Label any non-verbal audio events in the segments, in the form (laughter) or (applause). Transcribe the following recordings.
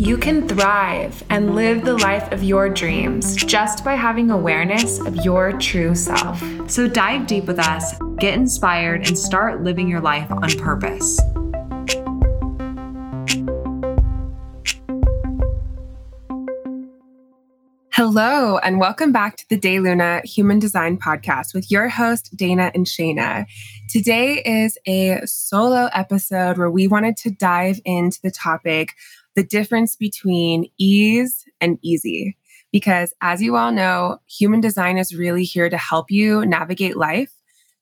You can thrive and live the life of your dreams just by having awareness of your true self. So dive deep with us, get inspired, and start living your life on purpose. Hello, and welcome back to the De Luna Human Design Podcast with your host, Dana and Shayna. Today is a solo episode where we wanted to dive into the topic the difference between ease and easy. Because as you all know, human design is really here to help you navigate life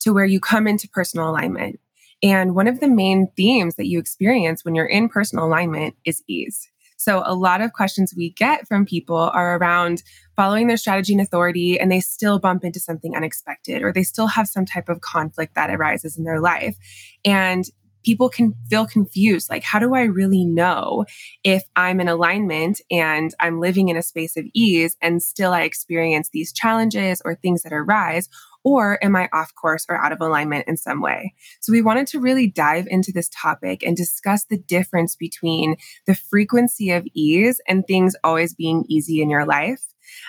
to where you come into personal alignment. And one of the main themes that you experience when you're in personal alignment is ease. So, a lot of questions we get from people are around following their strategy and authority, and they still bump into something unexpected, or they still have some type of conflict that arises in their life. And people can feel confused. Like, how do I really know if I'm in alignment and I'm living in a space of ease and still I experience these challenges or things that arise? Or am I off course or out of alignment in some way? So, we wanted to really dive into this topic and discuss the difference between the frequency of ease and things always being easy in your life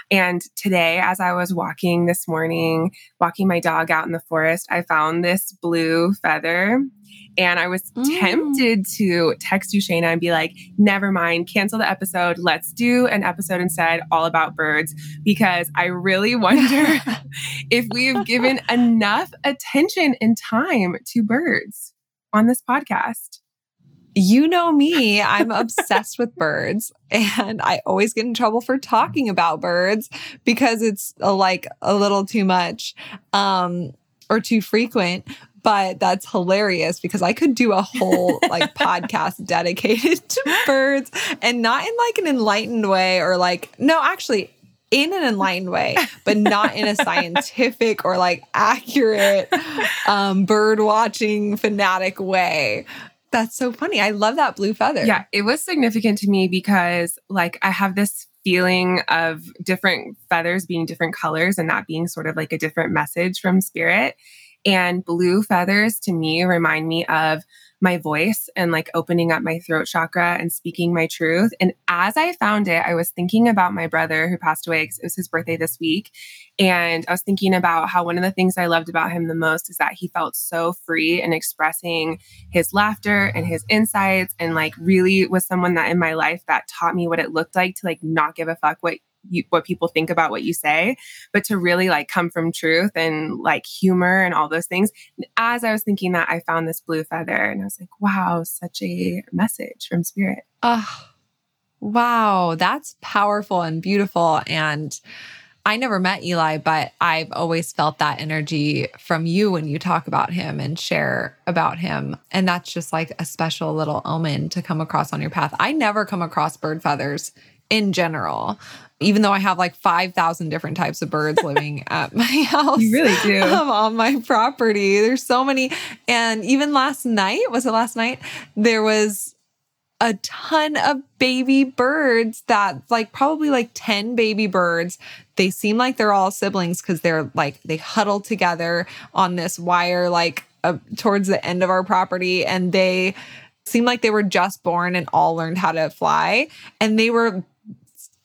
and today, as I was walking this morning, walking my dog out in the forest, I found this blue feather. And I was mm. tempted to text you, Shayna, and be like, never mind, cancel the episode. Let's do an episode instead all about birds because I really (laughs) wonder if we've given enough attention and time to birds on this podcast you know me, I'm obsessed with birds and I always get in trouble for talking about birds because it's a, like a little too much um or too frequent but that's hilarious because I could do a whole (laughs) like podcast dedicated to birds and not in like an enlightened way or like no actually in an enlightened way, but not in a (laughs) scientific or like accurate um, bird watching fanatic way. That's so funny. I love that blue feather. Yeah, it was significant to me because like I have this feeling of different feathers being different colors and that being sort of like a different message from spirit. And blue feathers to me remind me of my voice and like opening up my throat chakra and speaking my truth. And as I found it, I was thinking about my brother who passed away because it was his birthday this week. And I was thinking about how one of the things I loved about him the most is that he felt so free in expressing his laughter and his insights and like really was someone that in my life that taught me what it looked like to like not give a fuck what you, what people think about what you say, but to really like come from truth and like humor and all those things. as I was thinking that, I found this blue feather and I was like, wow, such a message from spirit. Oh, wow. That's powerful and beautiful. And I never met Eli, but I've always felt that energy from you when you talk about him and share about him. And that's just like a special little omen to come across on your path. I never come across bird feathers in general even though I have like 5,000 different types of birds living (laughs) at my house. You really do. Um, (laughs) on my property. There's so many. And even last night, was it last night? There was a ton of baby birds that like probably like 10 baby birds. They seem like they're all siblings because they're like they huddle together on this wire like uh, towards the end of our property and they seemed like they were just born and all learned how to fly and they were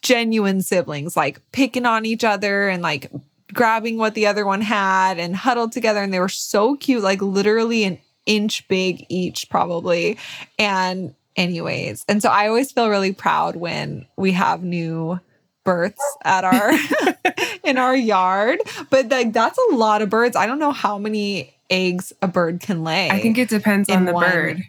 genuine siblings, like picking on each other and like grabbing what the other one had and huddled together. And they were so cute, like literally an inch big each, probably. And, anyways, and so I always feel really proud when we have new births at our (laughs) in our yard but like that's a lot of birds i don't know how many eggs a bird can lay i think it depends on the one. bird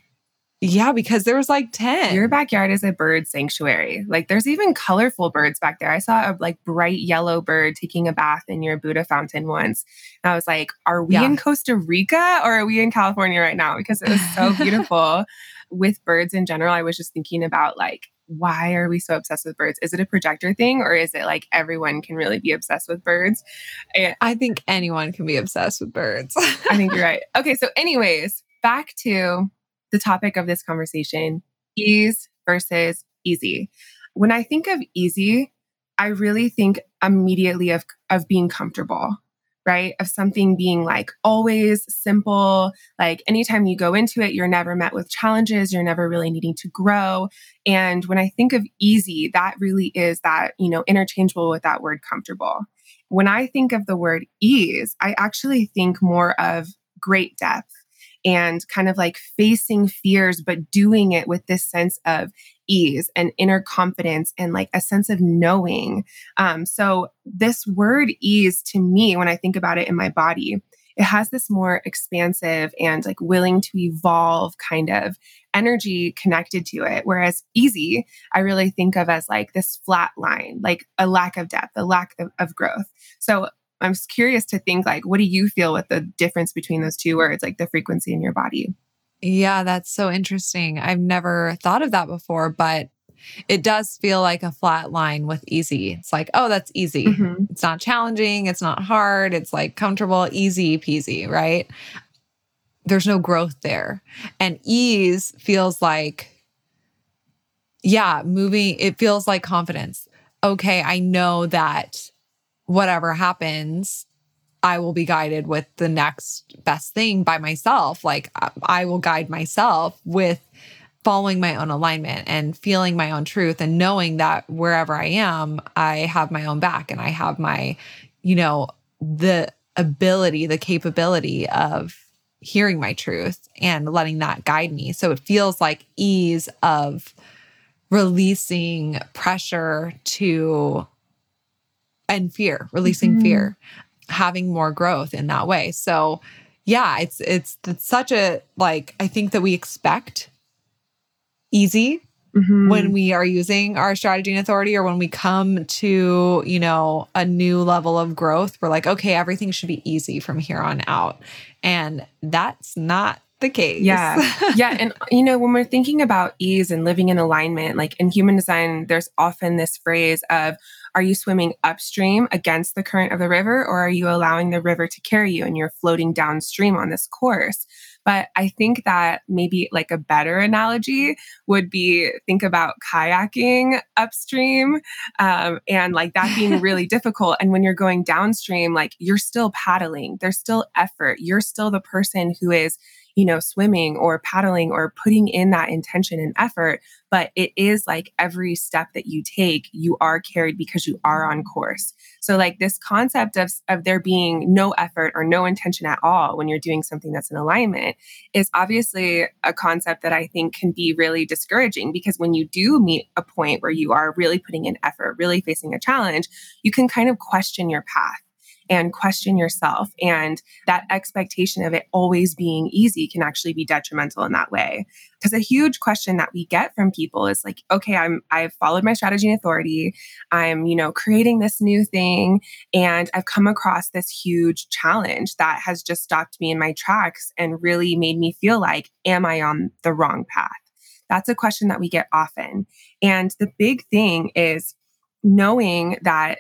yeah, because there was like 10. Your backyard is a bird sanctuary. Like there's even colorful birds back there. I saw a like bright yellow bird taking a bath in your Buddha fountain once. And I was like, are we yeah. in Costa Rica or are we in California right now? Because it was so (laughs) beautiful. with birds in general, I was just thinking about like, why are we so obsessed with birds? Is it a projector thing or is it like everyone can really be obsessed with birds? And I think anyone can be obsessed with birds. I think (laughs) you're right. Okay. So, anyways, back to the topic of this conversation ease versus easy. When I think of easy, I really think immediately of, of being comfortable right? Of something being like always simple. Like anytime you go into it, you're never met with challenges. You're never really needing to grow. And when I think of easy, that really is that, you know, interchangeable with that word comfortable. When I think of the word ease, I actually think more of great depth and kind of like facing fears, but doing it with this sense of ease and inner confidence and like a sense of knowing. Um, so, this word ease to me, when I think about it in my body, it has this more expansive and like willing to evolve kind of energy connected to it. Whereas easy, I really think of as like this flat line, like a lack of depth, a lack of, of growth. So I'm curious to think like, what do you feel with the difference between those two words, like the frequency in your body? Yeah, that's so interesting. I've never thought of that before, but it does feel like a flat line with easy. It's like, oh, that's easy. Mm-hmm. It's not challenging. It's not hard. It's like comfortable, easy peasy, right? There's no growth there. And ease feels like, yeah, moving, it feels like confidence. Okay, I know that whatever happens, I will be guided with the next best thing by myself. Like I will guide myself with following my own alignment and feeling my own truth and knowing that wherever I am, I have my own back and I have my, you know, the ability, the capability of hearing my truth and letting that guide me. So it feels like ease of releasing pressure to and fear, releasing mm-hmm. fear, having more growth in that way. So, yeah, it's, it's it's such a like I think that we expect easy mm-hmm. when we are using our strategy and authority or when we come to, you know, a new level of growth, we're like, okay, everything should be easy from here on out. And that's not the case. Yeah. (laughs) yeah. And, you know, when we're thinking about ease and living in alignment, like in human design, there's often this phrase of, are you swimming upstream against the current of the river, or are you allowing the river to carry you and you're floating downstream on this course? But I think that maybe like a better analogy would be think about kayaking upstream um, and like that being (laughs) really difficult. And when you're going downstream, like you're still paddling, there's still effort. You're still the person who is you know, swimming or paddling or putting in that intention and effort. But it is like every step that you take, you are carried because you are on course. So, like this concept of, of there being no effort or no intention at all when you're doing something that's in alignment is obviously a concept that I think can be really discouraging because when you do meet a point where you are really putting in effort, really facing a challenge, you can kind of question your path and question yourself. And that expectation of it always being easy can actually be detrimental in that way. Because a huge question that we get from people is like, okay, I'm I've followed my strategy and authority. I'm, you know, creating this new thing and I've come across this huge challenge that has just stopped me in my tracks and really made me feel like, am I on the wrong path? That's a question that we get often. And the big thing is knowing that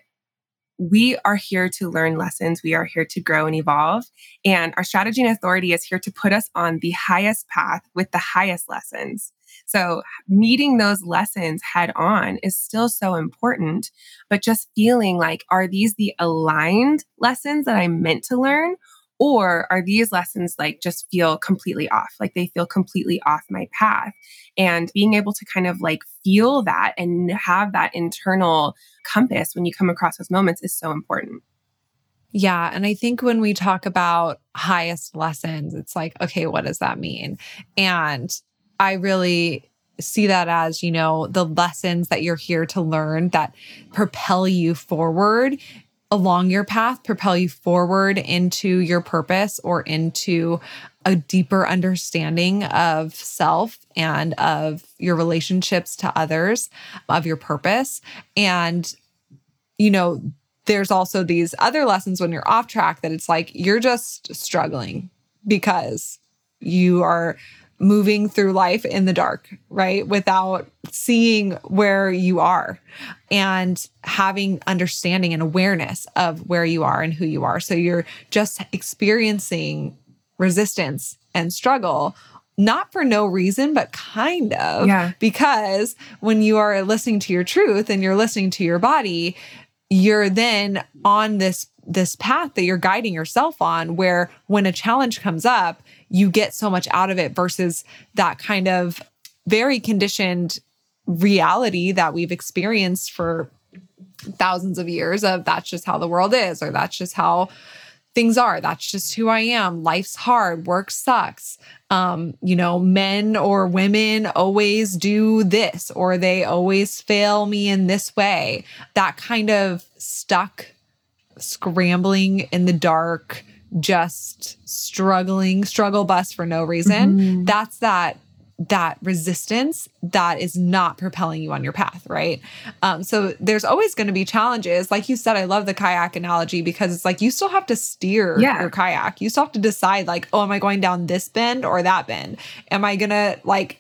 we are here to learn lessons. We are here to grow and evolve. And our strategy and authority is here to put us on the highest path with the highest lessons. So, meeting those lessons head on is still so important, but just feeling like, are these the aligned lessons that I'm meant to learn? Or are these lessons like just feel completely off? Like they feel completely off my path. And being able to kind of like feel that and have that internal compass when you come across those moments is so important. Yeah. And I think when we talk about highest lessons, it's like, okay, what does that mean? And I really see that as, you know, the lessons that you're here to learn that propel you forward along your path, propel you forward into your purpose or into a deeper understanding of self and of your relationships to others, of your purpose. And, you know, there's also these other lessons when you're off track that it's like you're just struggling because you are moving through life in the dark, right? Without seeing where you are and having understanding and awareness of where you are and who you are. So you're just experiencing resistance and struggle not for no reason, but kind of. Yeah. Because when you are listening to your truth and you're listening to your body, you're then on this this path that you're guiding yourself on where when a challenge comes up you get so much out of it versus that kind of very conditioned reality that we've experienced for thousands of years of that's just how the world is or that's just how things are. That's just who i am. Life's hard. Work sucks. Um you know men or women always do this or they always fail me in this way. That kind of stuck scrambling in the dark just struggling struggle bus for no reason. Mhm. that's that that resistance that is not propelling you on your path right? Um, so there's always going to be challenges. Like you said i love the kayak analogy because it's like you still have to steer Yeah. your kayak. You still have to decide like oh am i going down this bend or that bend? Am i gonna like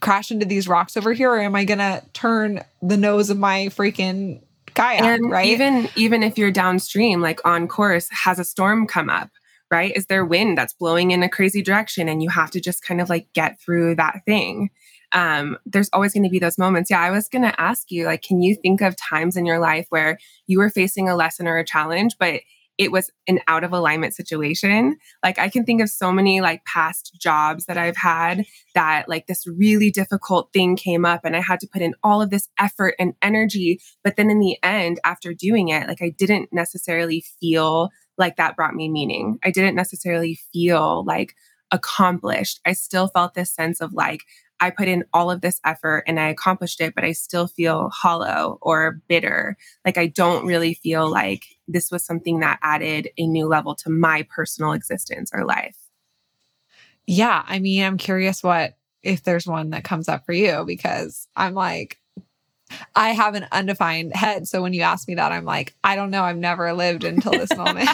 crash into these rocks over here or am i gonna turn the nose of my freaking kayak and right? even even if you're downstream like on course has a storm come up right? Is there wind that's blowing in a crazy direction and you have to just kind of like get through that thing? Um there's always going to be those moments. Yeah i was going to ask you like can you think of times in your life where you were facing a lesson or a challenge but it was an out of alignment situation like i can think of so many like past jobs that i've had that like this really difficult thing came up and I had to put in all of this effort and energy. But then in the end, after doing it, like I didn't necessarily feel like that brought me meaning. I didn't necessarily feel like accomplished. I still felt this sense of like, I put in all of this effort and I accomplished it, but I still feel hollow or bitter. Like I don't really feel like this was something that added a new level to my personal existence or life. yeah i mean i'm curious what if there's one that comes up for you because i'm like i have an undefined head so when you ask me that i'm like i don't know i've never lived until this (laughs) moment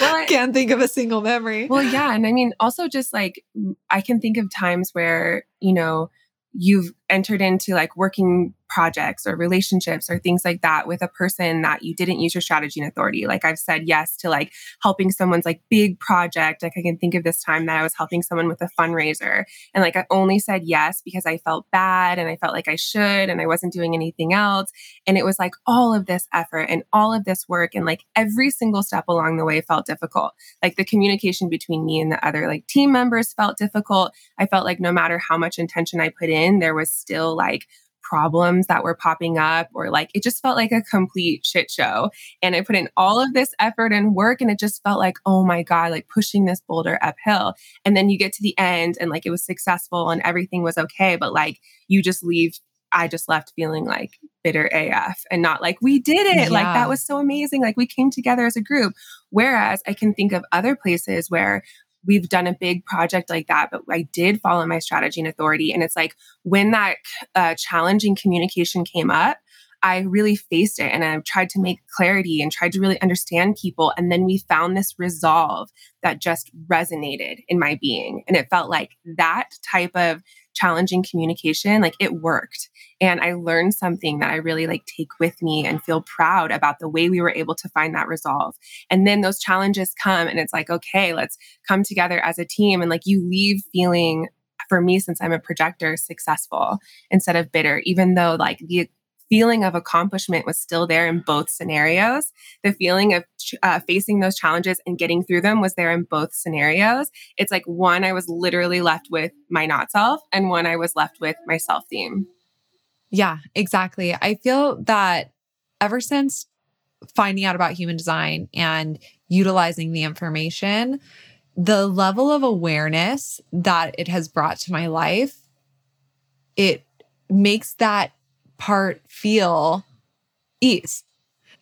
Well, I- (laughs) can't think of a single memory Well, yeah. And I mean, also just like I can think of times where, you know, you've entered into like working projects or relationships or things like that with a person that you didn't use your strategy and authority. Like I've said yes to like helping someone's like big project. Like I can think of this time that I was helping someone with a fundraiser and like I only said yes because I felt bad and I felt like I should and I wasn't doing anything else. And it was like all of this effort and all of this work and like every single step along the way felt difficult. Like the communication between me and the other like team members felt difficult. I felt like no matter how much intention I put in, there was still like problems that were popping up or like it just felt like a complete shit show. And i put in all of this effort and work and it just felt like oh my god like pushing this boulder uphill. And then you get to the end and like it was successful and everything was okay but like you just leave i just left feeling like bitter af and not like we did it. Like that was so amazing. Like we came together as a group. Whereas i can think of other places where we've done a big project like that, but I did follow my strategy and authority. And it's like when that uh, challenging communication came up, I really faced it and I tried to make clarity and tried to really understand people. And then we found this resolve that just resonated in my being. And it felt like that type of challenging communication, like it worked. And I learned something that I really like take with me and feel proud about the way we were able to find that resolve. And then those challenges come and it's like, okay, let's come together as a team. And like you leave feeling, for me, since I'm a projector, successful instead of bitter, even though like the feeling of accomplishment was still there in both scenarios. The feeling of uh, facing those challenges and getting through them was there in both scenarios. It's like one, I was literally left with my not self, and one, I was left with my self theme. Yeah, exactly. I feel that ever since finding out about human design and utilizing the information, the level of awareness that it has brought to my life, it makes that part feel ease.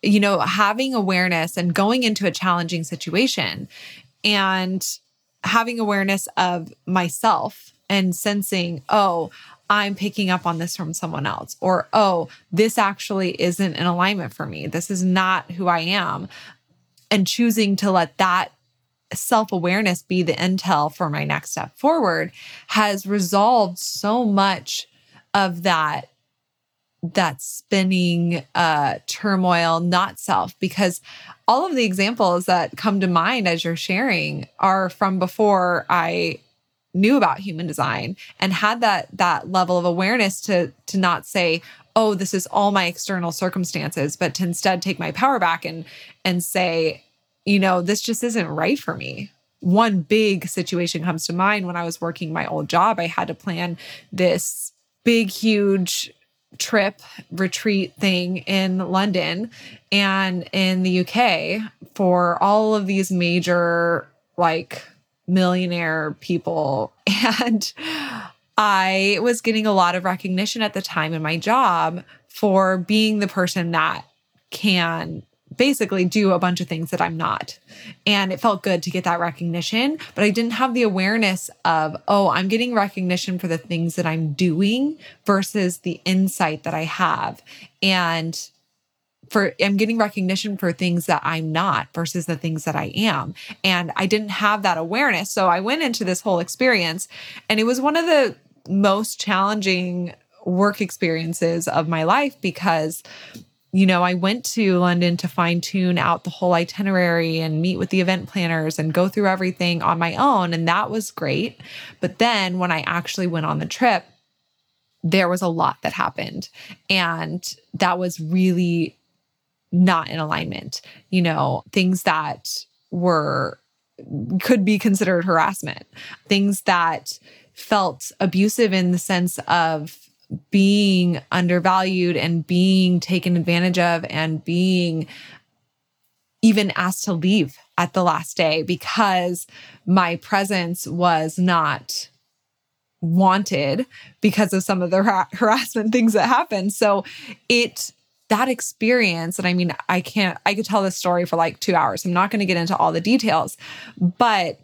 You know, having awareness and going into a challenging situation and having awareness of myself and sensing, oh, I'm picking up on this from someone else, or oh, this actually isn't in alignment for me. This is not who I am. And choosing to let that self awareness be the intel for my next step forward has resolved so much of that that spinning uh turmoil not self because all of the examples that come to mind as you're sharing are from before i knew about human design and had that that level of awareness to to not say oh this is all my external circumstances but to instead take my power back and and say you know this just isn't right for me. One big situation comes to mind when i was working my old job. I had to plan this big huge trip retreat thing in London and in the UK for all of these major like millionaire people. (laughs) And I was getting a lot of recognition at the time in my job for being the person that can basically do a bunch of things that I'm not. And it felt good to get that recognition, but I didn't have the awareness of, oh, I'm getting recognition for the things that I'm doing versus the insight that I have. And for I'm getting recognition for things that I'm not versus the things that I am. And I didn't have that awareness. So I went into this whole experience and it was one of the most challenging work experiences of my life because you know, I went to London to fine tune out the whole itinerary and meet with the event planners and go through everything on my own. And that was great. But then when I actually went on the trip, there was a lot that happened. And that was really not in alignment. You know, things that were, could be considered harassment, things that felt abusive in the sense of being undervalued and being taken advantage of and being even asked to leave at the last day because my presence was not wanted because of some of the har- (laughs) harassment things that happened. So it that experience, and I mean, I can't, I could tell this story for like two hours. I'm not going to get into all the details, but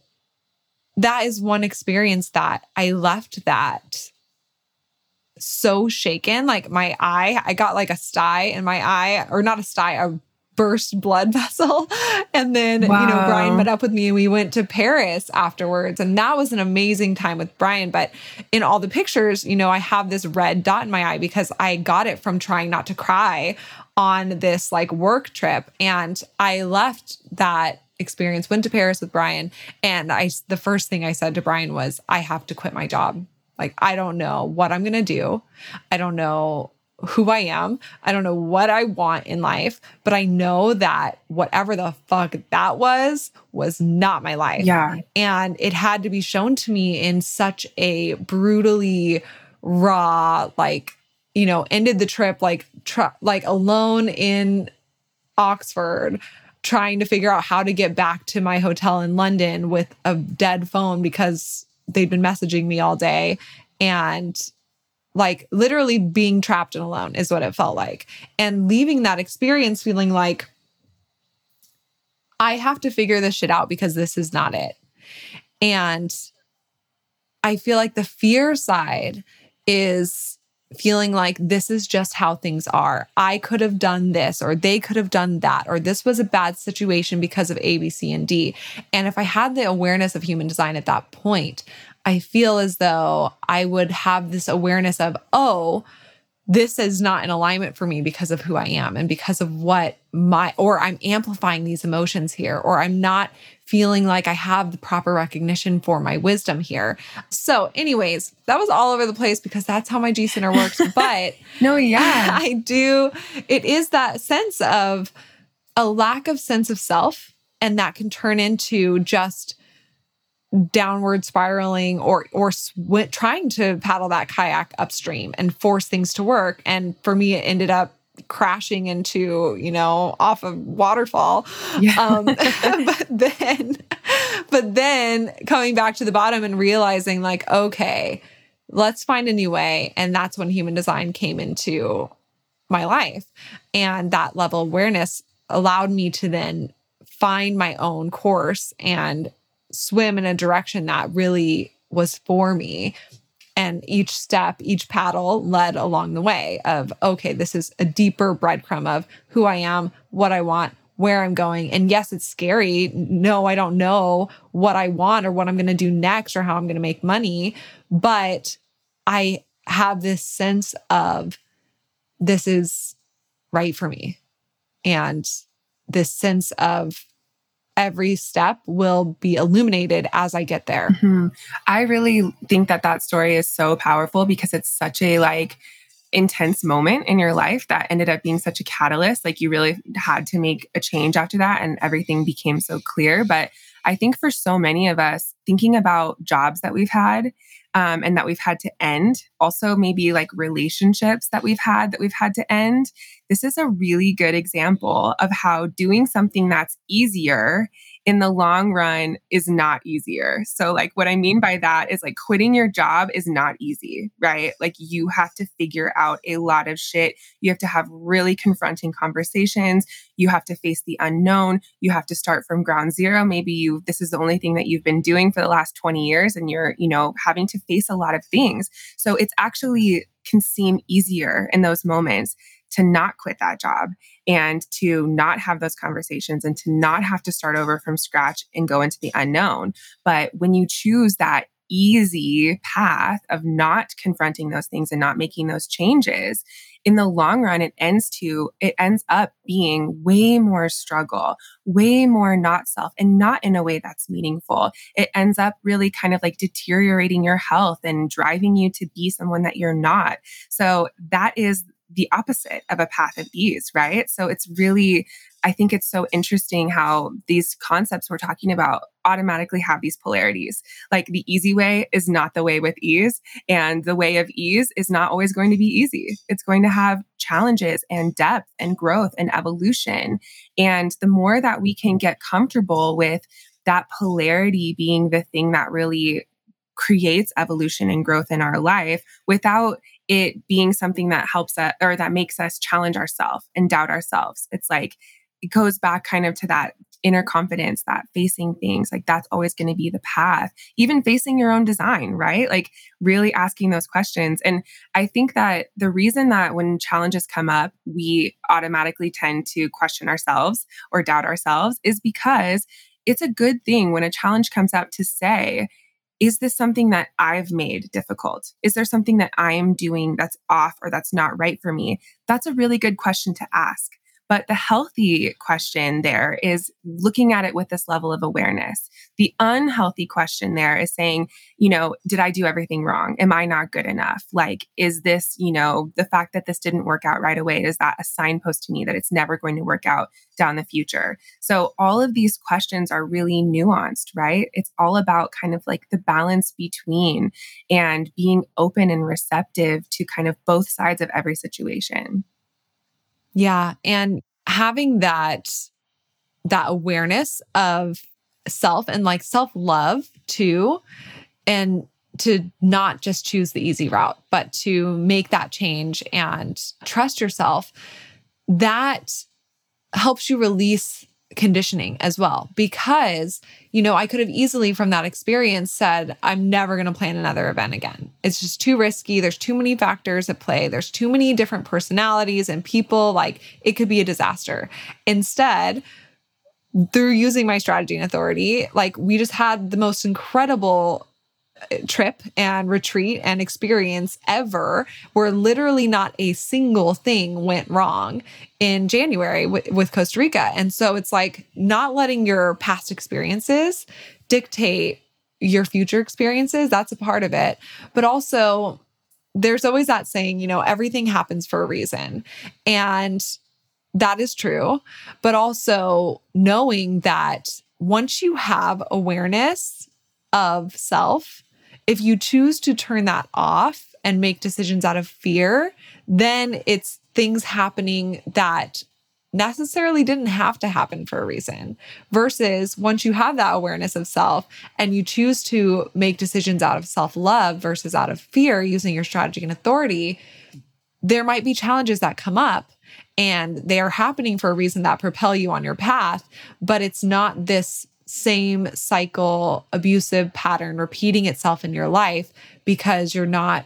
that is one experience that I left that so shaken. Like my eye, I got like a sty in my eye, or not a sty, a burst blood (laughs) vessel. And then, wow. you know, Brian met up with me and we went to Paris afterwards. And that was an amazing time with Brian. But in all the pictures, you know, I have this red dot in my eye because I got it from trying not to cry on this like work trip. And I left that experience, went to Paris with Brian. And I, the first thing I said to Brian was, I have to quit my job. Like, I don't know what I'm going to do. I don't know who I am. I don't know what I want in life, but I know that whatever the fuck that was, was not my life. Yeah. And it had to be shown to me in such a brutally raw, like, you know, ended the trip like, tr- like alone in Oxford, trying to figure out how to get back to my hotel in London with a dead phone because they'd been messaging me all day and like literally being trapped and alone is what it felt like. And leaving that experience feeling like I have to figure this shit out because this is not it. And I feel like the fear side is feeling like this is just how things are. I could have done this, or they could have done that, or this was a bad situation because of A, B, C, and D. And if I had the awareness of human design at that point, I feel as though I would have this awareness of, oh, this is not in alignment for me because of who I am and because of what my, or I'm amplifying these emotions here, or I'm not feeling like I have the proper recognition for my wisdom here. So, anyways, that was all over the place because that's how my G Center works. (laughs) But no, yeah, (laughs) I do. It is that sense of a lack of sense of self, and that can turn into just downward spiraling or or sw- trying to paddle that kayak upstream and force things to work. And for me it ended up crashing into you know off a waterfall. Yeah. um, (laughs) (laughs) but then but then coming back to the bottom and realizing like okay let's find a new way. And that's when human design came into my life. And that level of awareness allowed me to then find my own course and swim in a direction that really was for me. And each step, each paddle led along the way of, okay, this is a deeper breadcrumb of who I am, what I want, where I'm going. And yes, it's scary. No, I don't know what I want or what I'm going to do next or how I'm going to make money. But I have this sense of this is right for me. And this sense of every step will be illuminated as I get there. Mm-hmm. I really think that that story is so powerful because it's such a like intense moment in your life that ended up being such a catalyst. Like you really had to make a change after that and everything became so clear. But I think for so many of us, thinking about jobs that we've had um, and that we've had to end, also maybe like relationships that we've had that we've had to end, this is a really good example of how doing something that's easier in the long run is not easier. So, like, what I mean by that is like quitting your job is not easy, right? Like, you have to figure out a lot of shit. You have to have really confronting conversations. You have to face the unknown. You have to start from ground zero. Maybe you, this is the only thing that you've been doing for the last 20 years and you're, you know, having to face a lot of things. So, it's actually can seem easier in those moments to not quit that job and to not have those conversations and to not have to start over from scratch and go into the unknown. But when you choose that easy path of not confronting those things and not making those changes in the long run it ends to it ends up being way more struggle way more not self and not in a way that's meaningful it ends up really kind of like deteriorating your health and driving you to be someone that you're not so that is the opposite of a path of ease, right? So it's really, I think it's so interesting how these concepts we're talking about automatically have these polarities. Like the easy way is not the way with ease, and the way of ease is not always going to be easy. It's going to have challenges and depth and growth and evolution. And the more that we can get comfortable with that polarity being the thing that really creates evolution and growth in our life without it being something that helps us or that makes us challenge ourselves and doubt ourselves. It's like it goes back kind of to that inner confidence, that facing things, like that's always going to be the path, even facing your own design, right? Like really asking those questions. And I think that the reason that when challenges come up, we automatically tend to question ourselves or doubt ourselves is because it's a good thing when a challenge comes up to say, is this something that I've made difficult? Is there something that I am doing that's off or that's not right for me? That's a really good question to ask. But the healthy question there is looking at it with this level of awareness. The unhealthy question there is saying, you know, did I do everything wrong? Am I not good enough? Like, is this, you know, the fact that this didn't work out right away, is that a signpost to me that it's never going to work out down the future? So, all of these questions are really nuanced, right? It's all about kind of like the balance between and being open and receptive to kind of both sides of every situation. Yeah. And having that, that awareness of self and like self love too, and to not just choose the easy route, but to make that change and trust yourself, that helps you release conditioning as well. Because you know i could have easily from that experience said i'm never going to plan another event again. It's just too risky. There's too many factors at play. There's too many different personalities and people. Like it could be a disaster. Instead through using my strategy and authority like we just had the most incredible trip and retreat and experience ever where literally not a single thing went wrong in January w- with Costa Rica. And so it's like not letting your past experiences dictate your future experiences. That's a part of it. But also, there's always that saying, you know, everything happens for a reason. And that is true. But also knowing that once you have awareness of self, if you choose to turn that off and make decisions out of fear, then it's things happening that necessarily didn't have to happen for a reason. Versus once you have that awareness of self and you choose to make decisions out of self love versus out of fear using your strategy and authority, there might be challenges that come up and they are happening for a reason that propel you on your path, but it's not this same cycle, abusive pattern repeating itself in your life because you're not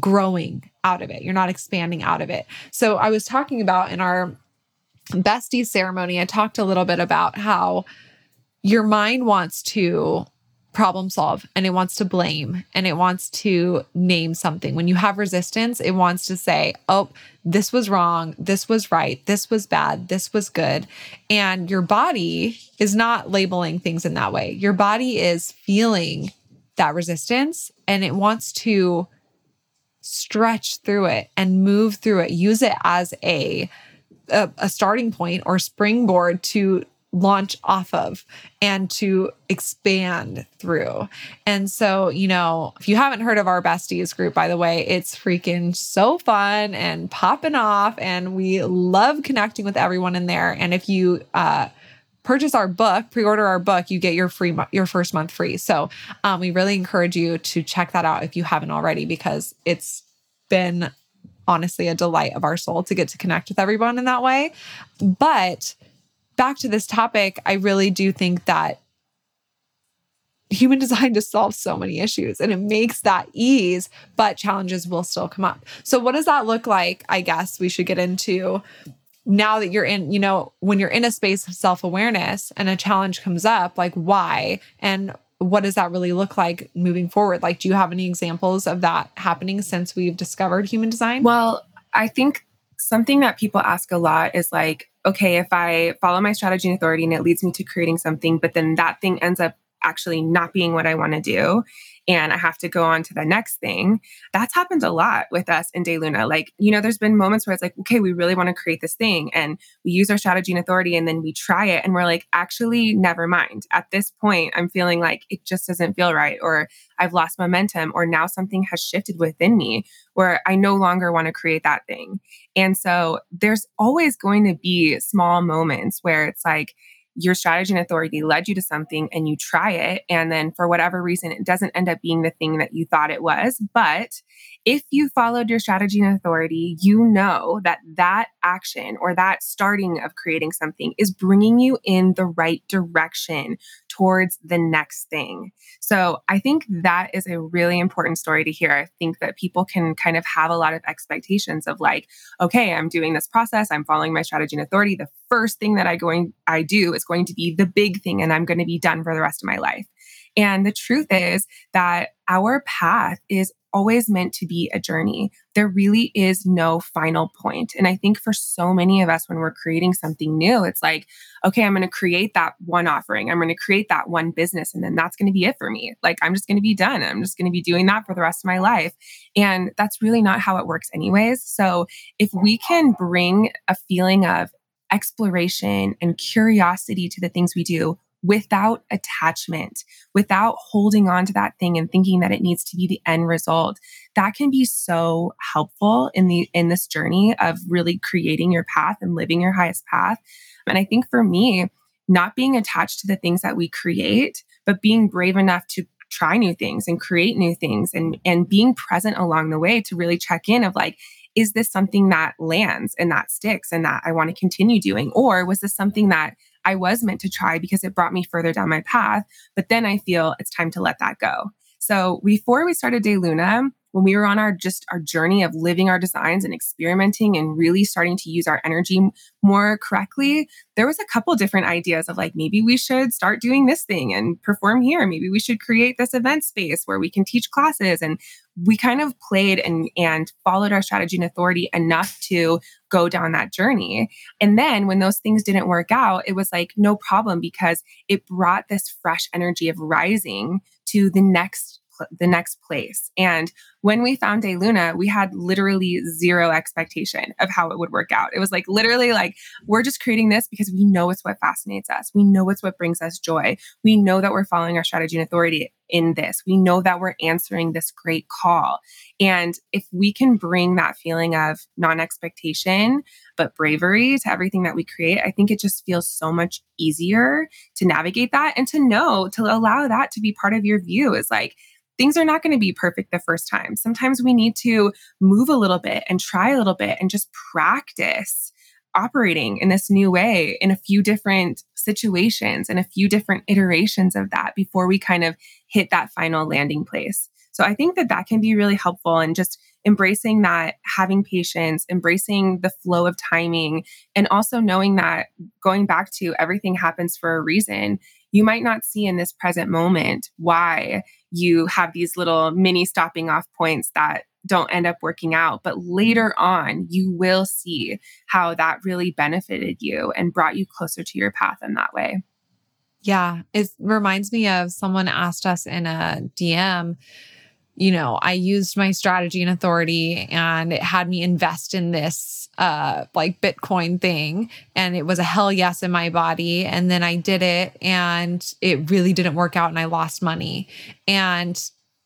growing out of it. You're not expanding out of it. So I was talking about in our bestie ceremony, I talked a little bit about how your mind wants to problem solve and it wants to blame and it wants to name something. When you have resistance, it wants to say, oh, this was wrong, this was right, this was bad, this was good. And your body is not labeling things in that way. Your body is feeling that resistance and it wants to stretch through it and move through it, use it as a a, starting point or springboard to launch off of and to expand through. And so, you know, if you haven't heard of our besties group, by the way, it's freaking so fun and popping off. And we love connecting with everyone in there. And if you, uh, purchase our book pre-order our book you get your free your first month free so um, we really encourage you to check that out if you haven't already because it's been honestly a delight of our soul to get to connect with everyone in that way but back to this topic, I really do think that human (laughs) design just solves so many issues and it makes that ease, but challenges will still come up. So, what does that look like? I guess we should get into now that you're in, you know, when you're in a space of self awareness and a challenge comes up, like why? And what does that really look like moving forward? Like, do you have any examples of that happening since we've discovered human design? Well, I think something that people ask a lot is like, okay, if I follow my strategy and authority and it leads me to creating something, but then that thing ends up actually not being what I want to do, and I have to go on to the next thing. That's happened a lot with us in De Luna. Like, you know, there's been moments where it's like, okay, we really want to create this thing and we use our strategy and authority and then we try it and we're like, actually, never mind. At this point, I'm feeling like it just doesn't feel right or I've lost momentum or now something has shifted within me where I no longer want to create that thing. And so there's always going to be small moments where it's like, your strategy and authority led you to something and you try it. And then for whatever reason, it doesn't end up being the thing that you thought it was. But if you followed your strategy and authority, you know that that action or that starting of creating something is bringing you in the right direction towards the next thing. So I think that is a really important story to hear. I think that people can kind of have a lot of expectations of like, okay, I'm doing this process, I'm following my strategy and authority. The first thing that I going I do is going to be the big thing and I'm going to be done for the rest of my life. And the truth is that our path is always meant to be a journey. There really is no final point. And I think for so many of us, when we're creating something new, it's like, okay, I'm going to create that one offering. I'm going to create that one business. And then that's going to be it for me. Like, I'm just going to be done. I'm just going to be doing that for the rest of my life. And that's really not how it works, anyways. So if we can bring a feeling of exploration and curiosity to the things we do without attachment, without holding on to that thing and thinking that it needs to be the end result. That can be so helpful in the in this journey of really creating your path and living your highest path. And I think for me, not being attached to the things that we create, but being brave enough to try new things and create new things and and being present along the way to really check in of like is this something that lands and that sticks and that I want to continue doing or was this something that I was meant to try because it brought me further down my path. But then I feel it's time to let that go. So before we started De Luna, when we were on our just our journey of living our designs and experimenting and really starting to use our energy more correctly there was a couple different ideas of like maybe we should start doing this thing and perform here maybe we should create this event space where we can teach classes and we kind of played and and followed our strategy and authority enough to go down that journey. And then when those things didn't work out, it was like no problem because it brought this fresh energy of rising to the next the next place. And when we found De Luna, we had literally zero expectation of how it would work out. It was like literally like, we're just creating this because we know it's what fascinates us. We know it's what brings us joy. We know that we're following our strategy and authority in this. We know that we're answering this great call. And if we can bring that feeling of non expectation, but bravery to everything that we create, I think it just feels so much easier to navigate that and to know, to allow that to be part of your view is like, things are not going to be perfect the first time. Sometimes we need to move a little bit and try a little bit and just practice operating in this new way in a few different situations and a few different iterations of that before we kind of hit that final landing place. So I think that that can be really helpful and just embracing that having patience, embracing the flow of timing, and also knowing that going back to everything happens for a reason. You might not see in this present moment why you have these little mini stopping off points that don't end up working out. But later on, you will see how that really benefited you and brought you closer to your path in that way. Yeah, it reminds me of someone asked us in a DM you know, I used my strategy and authority and it had me invest in this uh like Bitcoin thing and it was a hell yes in my body and then I did it and it really didn't work out and I lost money. And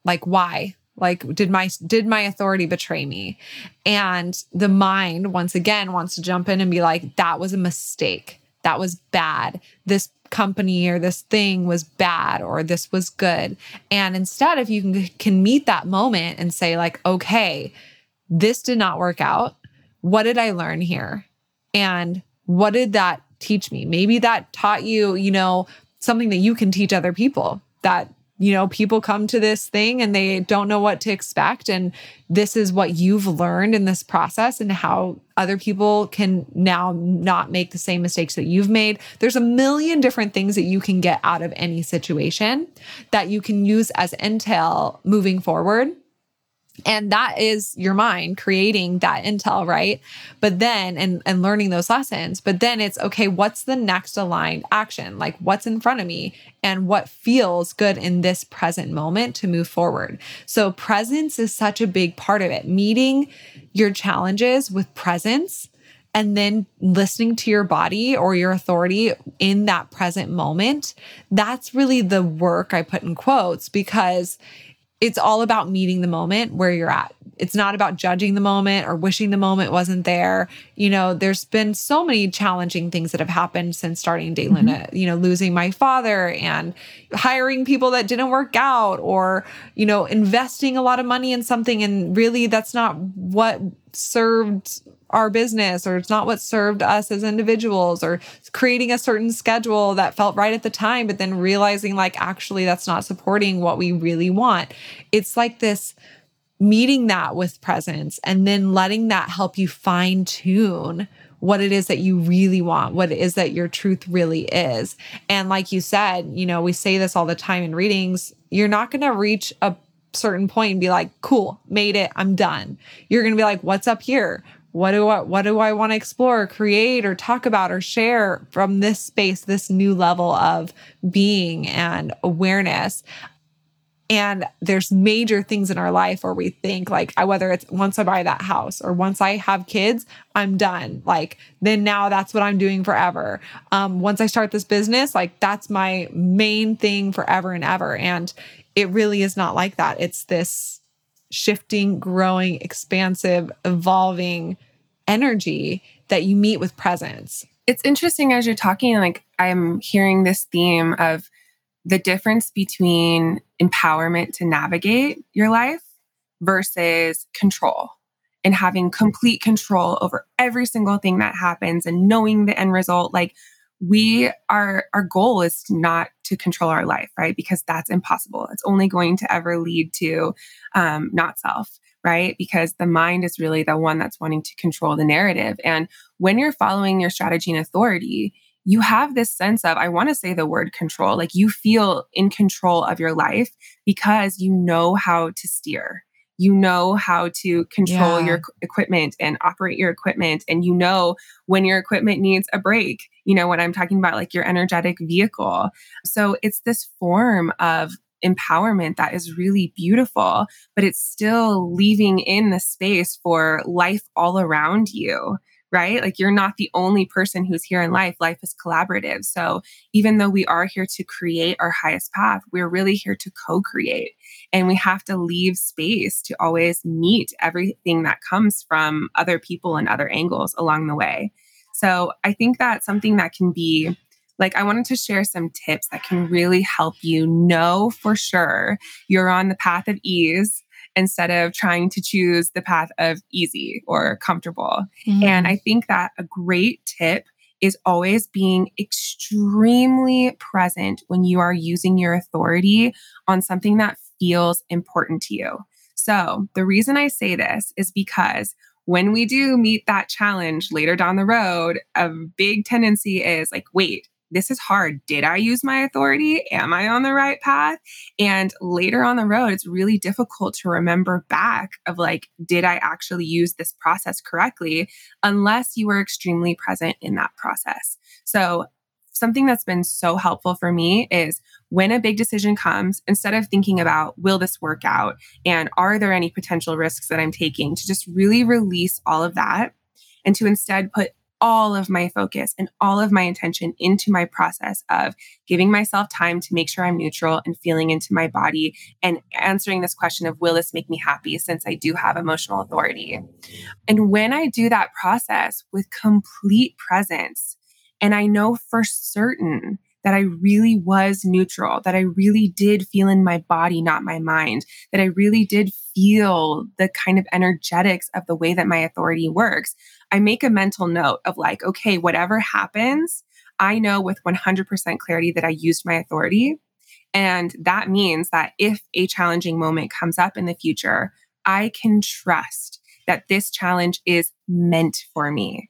like why? Like did my did my authority betray me? And the mind once again wants to jump in and be like that was a mistake. That was bad. This company or this thing was bad or this was good. And instead, if you can, can meet that moment and say, like, okay, this did not work out. What did I learn here? And what did that teach me? Maybe that taught you, you know, something that you can teach other people that you know, people come to this thing and they don't know what to expect. And this is what you've learned in this process and how other people can now not make the same mistakes that you've made. There's a million different things that you can get out of any situation that you can use as intel moving forward and that is your mind creating that intel right? But then and and learning those lessons but then it's okay what's the next aligned action? Like what's in front of me? And what feels good in this present moment to move forward? So presence is such a big part of it. Meeting your challenges with presence and then listening to your body or your authority in that present moment that's really the work i put in quotes because it's all about meeting the moment where you're at. It's not about judging the moment or wishing the moment wasn't there. You know, there's been so many challenging things that have happened since starting De Luna, mm-hmm. you know, losing my father and hiring people that didn't work out or, you know, investing a lot of money in something. And really, that's not what served our business or it's not what served us as individuals or creating a certain schedule that felt right at the time but then realizing like actually that's not supporting what we really want it's like this meeting that with presence and then letting that help you fine tune what it is that you really want, what it is that your truth really is. And like you said, you know, we say this all the time in readings, you're not going to reach a certain point and be like, cool, made it, I'm done. You're going to be like, what's up here? what do I what do I want to explore, create or talk about or share from this space, this new level of being and awareness. And there's major things in our life where we think like whether it's once I buy that house or once I have kids, I'm done. Like then now that's what I'm doing forever. Um, once I start this business, like that's my main thing forever and ever. And it really is not like that. It's this shifting, growing, expansive, evolving energy that you meet with presence. It's interesting as you're talking, like I'm hearing this theme of the difference between empowerment to navigate your life versus control and having complete control over every single thing that happens and knowing the end result. Like we are our goal is not to control our life right? Because that's impossible. It's only going to ever lead to um, not self right? Because the mind is really the one that's wanting to control the narrative. And when you're following your strategy and authority you have this sense of i want to say the word control like you feel in control of your life because you know how to steer. You know how to control yeah. your equipment and operate your equipment. And you know when your equipment needs a break you know what i'm talking about like your energetic vehicle so it's this form of empowerment that is really beautiful but it's still leaving in the space for life all around you right? Like you're not the only person who's here in life. Life is collaborative. So even though we are here to create our highest path, we're really here to co create. And we have to leave space to always meet everything that comes from other people and other angles along the way. So I think that's something that can be like I wanted to share some tips that can really help you know for sure you're on the path of ease instead of trying to choose the path of easy or comfortable. Mm-hmm. And I think that a great tip is always being extremely present when you are using your authority on something that feels important to you. So, the reason I say this is because when we do meet that challenge later down the road, a big tendency is like, wait, this is hard. Did I use my authority? Am I on the right path? And later on the road, it's really difficult to remember back of like, did I actually use this process correctly? Unless you were extremely present in that process. So, something that's been so helpful for me is when a big decision comes, instead of thinking about, will this work out? And are there any potential risks that I'm taking? To just really release all of that and to instead put all of my focus and all of my intention into my process of giving myself time to make sure I'm neutral and feeling into my body and answering this question of will this make me happy since I do have emotional authority. And when I do that process with complete presence, and I know for certain that I really was neutral, that I really did feel in my body, not my mind, that I really did feel the kind of energetics of the way that my authority works. I make a mental note of like, okay, whatever happens, I know with 100% clarity that I used my authority. And that means that if a challenging moment comes up in the future, I can trust that this challenge is meant for me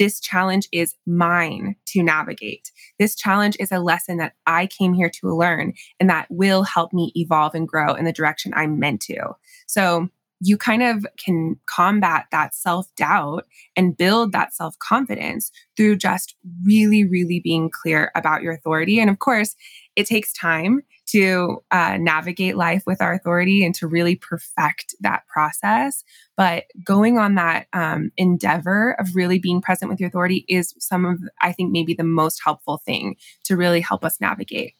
this challenge is mine to navigate. This challenge is a lesson that I came here to learn and that will help me evolve and grow in the direction I'm meant to. So, you kind of can combat that self doubt and build that self confidence through just really, really being clear about your authority. And of course, it takes time to uh, navigate life with our authority and to really perfect that process. But going on that um, endeavor of really being present with your authority is some of, I think, maybe the most helpful thing to really help us navigate.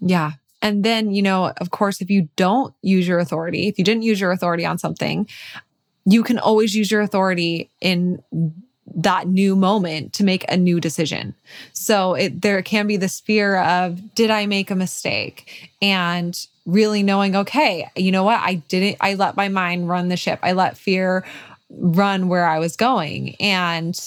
Yeah. And then, you know, of course, if you don't use your authority, if you didn't use your authority on something, you can always use your authority in that new moment to make a new decision. So it, there can be this fear of, did I make a mistake? And really knowing, okay, you know what? I didn't, I let my mind run the ship. I let fear run where I was going. And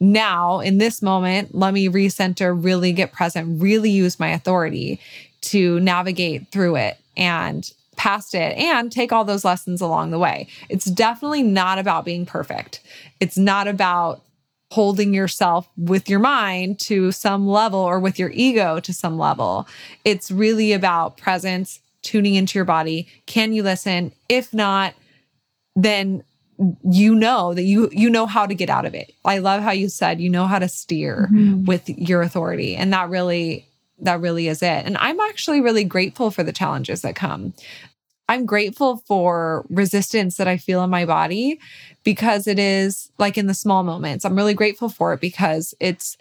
now in this moment, let me recenter, really get present, really use my authority to navigate through it and past it and take all those lessons along the way. It's definitely not about being perfect. It's not about holding yourself with your mind to some level or with your ego to some level. It's really about presence, tuning into your body. Can you listen? If not, then you know that you you know how to get out of it. I love how you said you know how to steer mm-hmm. with your authority and that really that really is it. And I'm actually really grateful for the challenges that come. I'm grateful for resistance that I feel in my body because it is like in the small moments. I'm really grateful for it because it's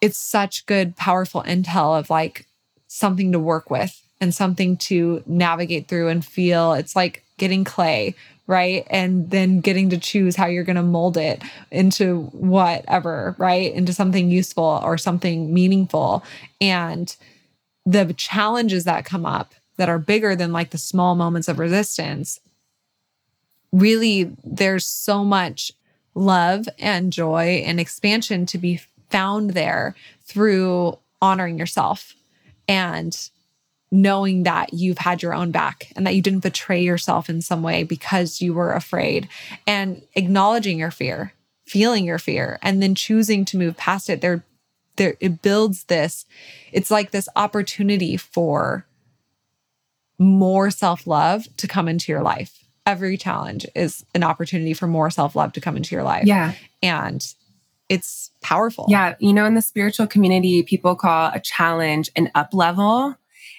it's such good powerful intel of like something to work with and something to navigate through and feel. It's like getting clay, right? And then getting to choose how you're going to mold it into whatever, right? Into something useful or something meaningful. And the challenges that come up that are bigger than like the small moments of resistance, really, there's so much love and joy and expansion to be found there through honoring yourself and knowing that you've had your own back and that you didn't betray yourself in some way because you were afraid and acknowledging your fear, feeling your fear, and then choosing to move past it. There, there, it builds this, it's like this opportunity for more self love to come into your life. Every challenge is an opportunity for more self love to come into your life. Yeah. And it's powerful. Yeah. You know, in the spiritual community, people call a challenge an up level.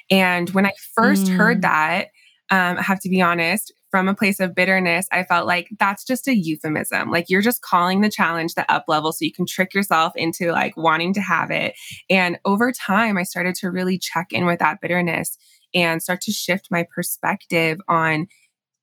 And when I first mm. heard that, um, I have to be honest, from a place of bitterness, I felt like that's just a euphemism. Like you're just calling the challenge the up level so you can trick yourself into like wanting to have it. And over time, I started to really check in with that bitterness and start to shift my perspective on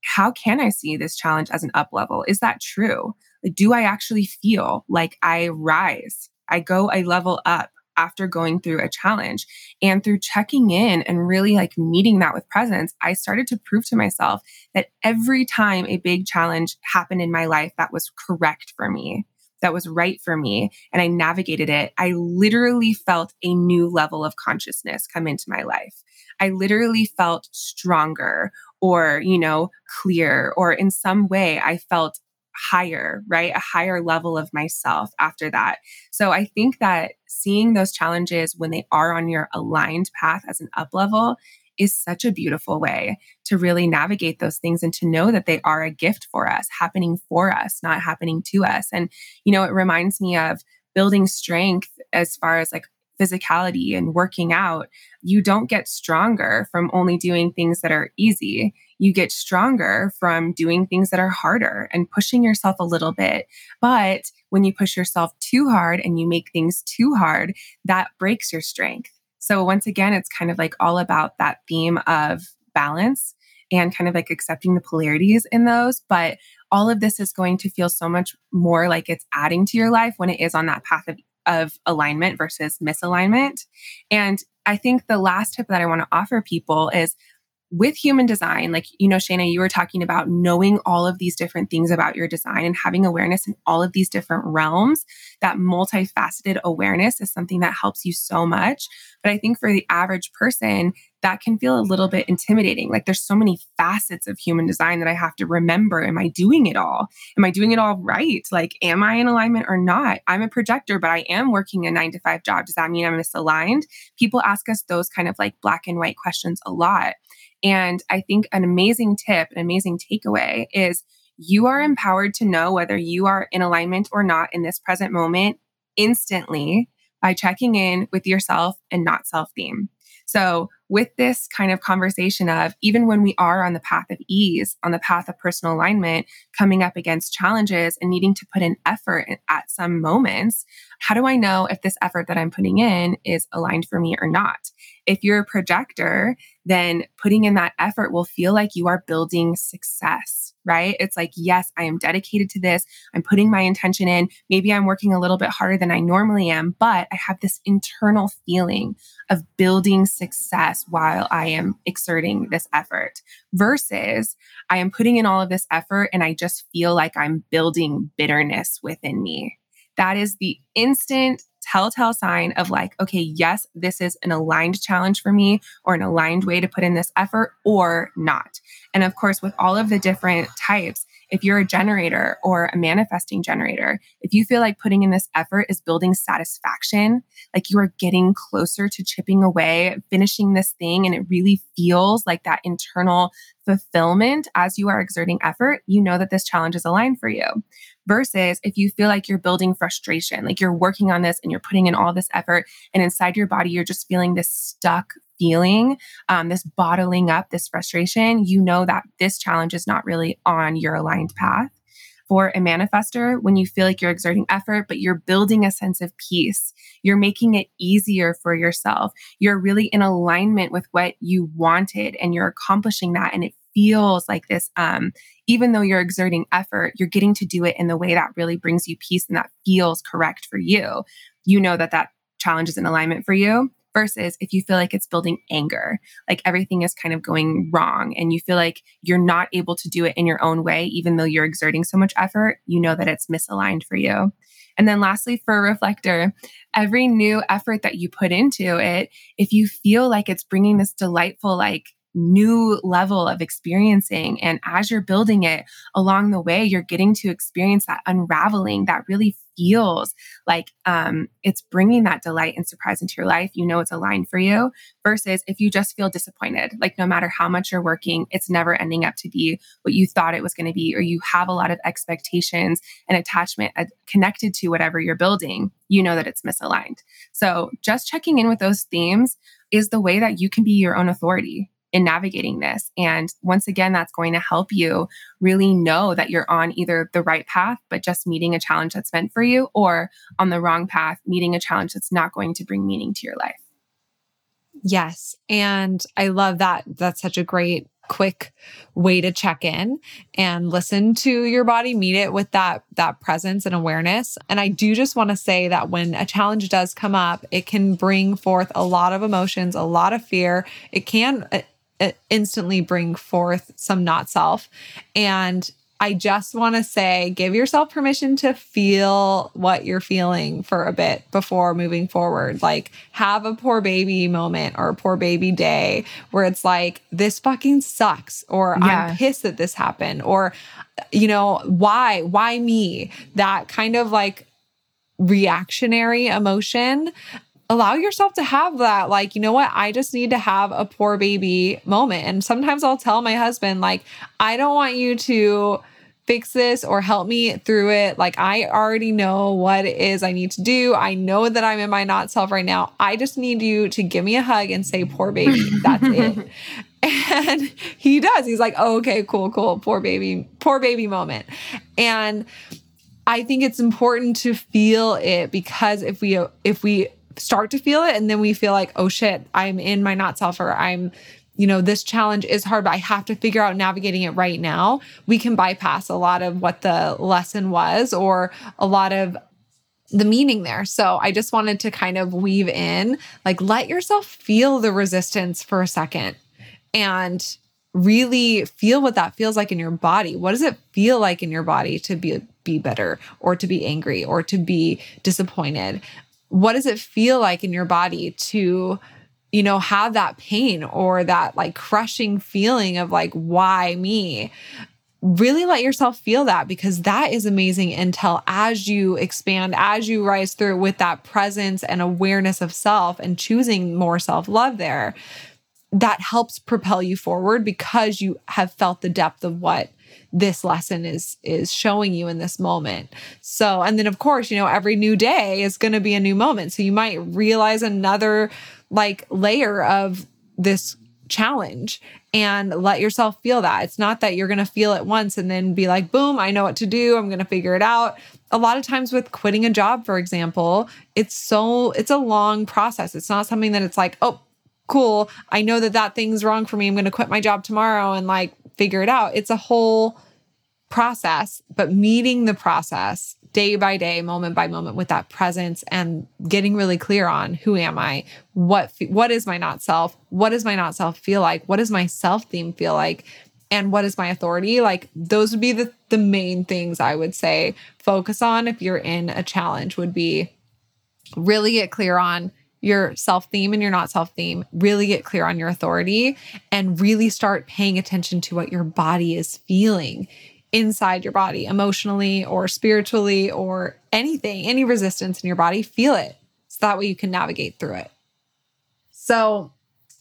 how can I see this challenge as an up level? Is that true? Like, do I actually feel like I rise? I go a level up after going through a challenge and through checking in and really like meeting that with presence i started to prove to myself that every time a big challenge happened in my life that was correct for me that was right for me and I navigated it, I literally felt a new level of consciousness come into my life. I literally felt stronger or, you know, clear, or in some way I felt higher, right? A higher level of myself after that. So I think that seeing those challenges when they are on your aligned path as an up level is such a beautiful way to really navigate those things and to know that they are a gift for us, happening for us, not happening to us. And, you know, it reminds me of building strength as far as like physicality and working out. You don't get stronger from only doing things that are easy. You get stronger from doing things that are harder and pushing yourself a little bit. But when you push yourself too hard and you make things too hard, that breaks your strength. So once again, it's kind of like all about that theme of balance and kind of like accepting the polarities in those. But all of this is going to feel so much more like it's adding to your life when it is on that path of, of alignment versus misalignment. And I think the last tip that I want to offer people is with human design, like, you know, Shayna, you were talking about knowing all of these different things about your design and having awareness in all of these different realms. That multifaceted awareness is something that helps you so much. But I think for the average person, that can feel a little bit intimidating. Like there's so many facets of human design that I have to remember. Am I doing it all? Am I doing it all right? Like, am I in alignment or not? I'm a projector, but I am working a nine to five job. Does that mean I'm misaligned? People ask us those kind of like black and white questions a lot. And I think an amazing tip, an amazing takeaway is you are empowered to know whether you are in alignment or not in this present moment instantly by checking in with yourself and not self theme. So, with this kind of conversation of even when we are on the path of ease, on the path of personal alignment, coming up against challenges and needing to put in effort at some moments, how do I know if this effort that I'm putting in is aligned for me or not? If you're a projector, then putting in that effort will feel like you are building success, right? It's like, yes, I am dedicated to this. I'm putting my intention in. Maybe I'm working a little bit harder than I normally am, but I have this internal feeling of building success while I am exerting this effort versus I am putting in all of this effort and I just feel like I'm building bitterness within me. That is the instant telltale sign of like, okay, yes, this is an aligned challenge for me or an aligned way to put in this effort or not. And of course, with all of the different types, if you're a generator or a manifesting generator, if you feel like putting in this effort is building satisfaction, like you are getting closer to chipping away, finishing this thing, and it really feels like that internal fulfillment as you are exerting effort, you know that this challenge is aligned for you. Versus if you feel like you're building frustration, like you're working on this and you're putting in all this effort, and inside your body, you're just feeling this stuck feeling, um, this bottling up, this frustration, you know that this challenge is not really on your aligned path. For a manifester, when you feel like you're exerting effort, but you're building a sense of peace, you're making it easier for yourself. You're really in alignment with what you wanted and you're accomplishing that. And it feels like this um, even though you're exerting effort you're getting to do it in the way that really brings you peace and that feels correct for you you know that that challenge is in alignment for you versus if you feel like it's building anger, like everything is kind of going wrong and you feel like you're not able to do it in your own way, even though you're exerting so much effort, you know that it's misaligned for you. And then lastly, for a reflector, every new effort that you put into it, if you feel like it's bringing this delightful, like new level of experiencing. And as you're building it along the way, you're getting to experience that unraveling that really feels like um, it's bringing that delight and surprise into your life. You know it's aligned for you versus if you just feel disappointed, like no matter how much you're working, it's never ending up to be what you thought it was going to be, or you have a lot of expectations and attachment uh, connected to whatever you're building, you know that it's misaligned. So just checking in with those themes is the way that you can be your own authority in navigating this. And once again, that's going to help you really know that you're on either the right path, but just meeting a challenge that's meant for you, or on the wrong path, meeting a challenge that's not going to bring meaning to your life. Yes. And I love that. That's such a great quick way to check in and listen to your body meet it with that that presence and awareness and i do just want to say that when a challenge does come up it can bring forth a lot of emotions a lot of fear it can Uh, instantly bring forth some not self. And I just want to say give yourself permission to feel what you're feeling for a bit before moving forward. Like, have a poor baby moment or a poor baby day where it's like, this fucking sucks, or yeah. I'm pissed that this happened, or, you know, why? Why me? That kind of like reactionary emotion allow yourself to have that like you know what? I just need to have a poor baby moment. And sometimes i'll tell my husband like i don't want you to fix this or help me through it. Like i already know what it is i need to do. I know that i'm in my not self right now. I just need you to give me a hug and say poor baby that's it. (laughs) And he does. He's like oh, okay cool cool. Poor baby poor baby moment. And I think it's important to feel it because if we if we start to feel it and then we feel like, oh shit, I'm in my not self or I'm, you know, this challenge is hard, but I have to figure out navigating it right now. We can bypass a lot of what the lesson was or a lot of the meaning there. So I just wanted to kind of weave in, like, let yourself feel the resistance for a second and really feel what that feels like in your body. What does it feel like in your body to be be better or to be angry or to be disappointed? What does it feel like in your body to you know have that pain or that like crushing feeling of like why me? Really let yourself feel that because that is amazing intel as you expand as you rise through with that presence and awareness of self and choosing more self-love there that helps propel you forward because you have felt the depth of what this lesson is is showing you in this moment. So, and then of course, you know, every new day is going to be a new moment. So you might realize another like layer of this challenge and let yourself feel that. It's not that you're going to feel it once and then be like, boom, I know what to do. I'm going to figure it out. A lot of times with quitting a job, for example, it's so, it's a long process. It's not something that it's like, oh, cool. I know that that thing's wrong for me. I'm going to quit my job tomorrow and like figure it out. It's a whole process, but meeting the process day by day, moment by moment with that presence and getting really clear on who am I? What what is my not self? What does my not self feel like? What does my self theme feel like? And what is my authority? Like those would be the the main things I would say focus on if you're in a challenge would be really get clear on your self theme and your not self theme, really get clear on your authority and really start paying attention to what your body is feeling inside your body emotionally or spiritually or anything, any resistance in your body, feel it. So that way you can navigate through it. So,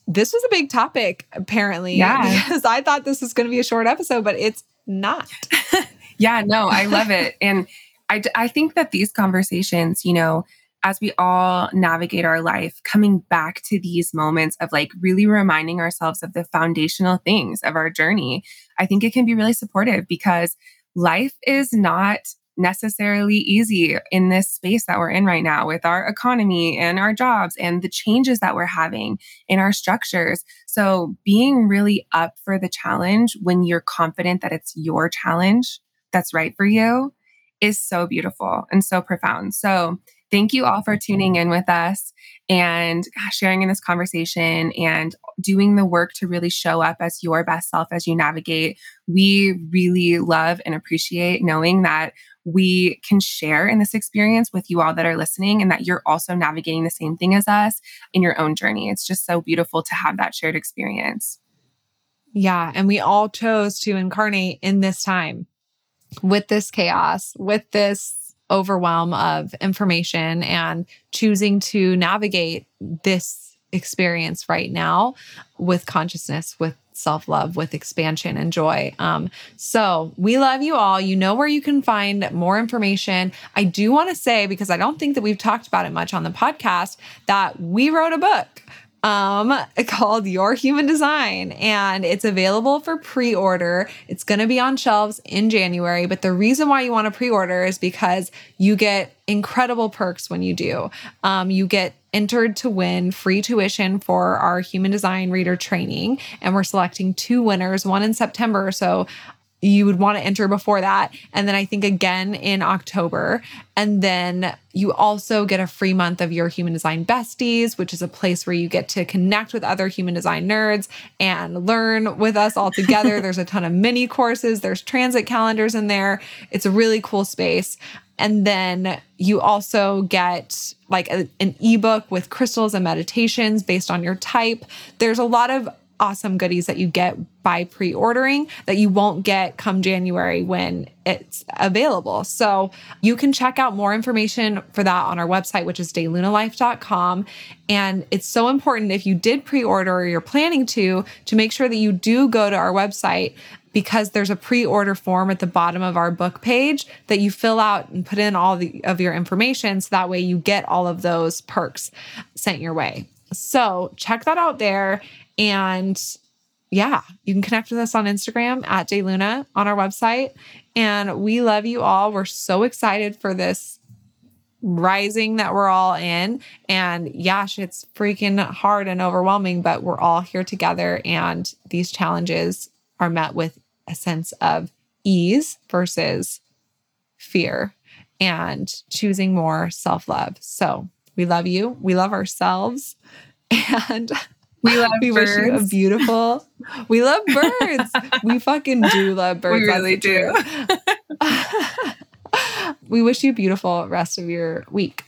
this was a big topic, apparently. Yeah. (laughs) Because I thought this was going to be a short episode, but it's not. (laughs) yeah, no, I love it. And I, I think that these conversations, you know, as we all navigate our life, coming back to these moments of like really reminding ourselves of the foundational things of our journey, I think it can be really supportive because life is not necessarily easy in this space that we're in right now with our economy and our jobs and the changes that we're having in our structures. So, being really up for the challenge when you're confident that it's your challenge that's right for you is so beautiful and so profound. So, thank you all for tuning in with us and sharing in this conversation and doing the work to really show up as your best self as you navigate. We really love and appreciate knowing that we can share in this experience with you all that are listening and that you're also navigating the same thing as us in your own journey. It's just so beautiful to have that shared experience. Yeah. And we all chose to incarnate in this time with this chaos, with this overwhelm of information and choosing to navigate this experience right now with consciousness, with self love, with expansion and joy. Um, so we love you all. You know where you can find more information. I do want to say, because I don't think that we've talked about it much on the podcast, that we wrote a book um, (laughs) called Your Human Design, and it's available for pre order. It's going to be on shelves in January. But the reason why you want to pre order is because you get incredible perks when you do. Um, you get entered to win free tuition for our human design reader training, and we're selecting two winners, one in September. So you would want to enter before that. And then I think again in October. And then you also get a free month of your human design besties, which is a place where you get to connect with other human design nerds and learn with us all together. (laughs) there's a ton of mini courses, there's transit calendars in there. It's a really cool space. And then you also get like a, an ebook with crystals and meditations based on your type. There's a lot of awesome goodies that you get by pre ordering that you won't get come January when it's available. So you can check out more information for that on our website, which is delunalife.com. And it's so important if you did pre order or you're planning to, to make sure that you do go to our website because there's a pre-order form at the bottom of our book page that you fill out and put in all the, of your information so that way you get all of those perks sent your way. So, check that out there and yeah, you can connect with us on Instagram at De Luna on our website. And we love you all. We're so excited for this rising that we're all in. And yash, it's freaking hard and overwhelming, but we're all here together. And these challenges are met with a sense of ease versus fear and choosing more self love. So we love you. We love ourselves. (laughs) And we love we birds. wish you a beautiful. (laughs) We love birds. we fucking do love birds. We really do. (laughs) we wish you a beautiful rest of your week.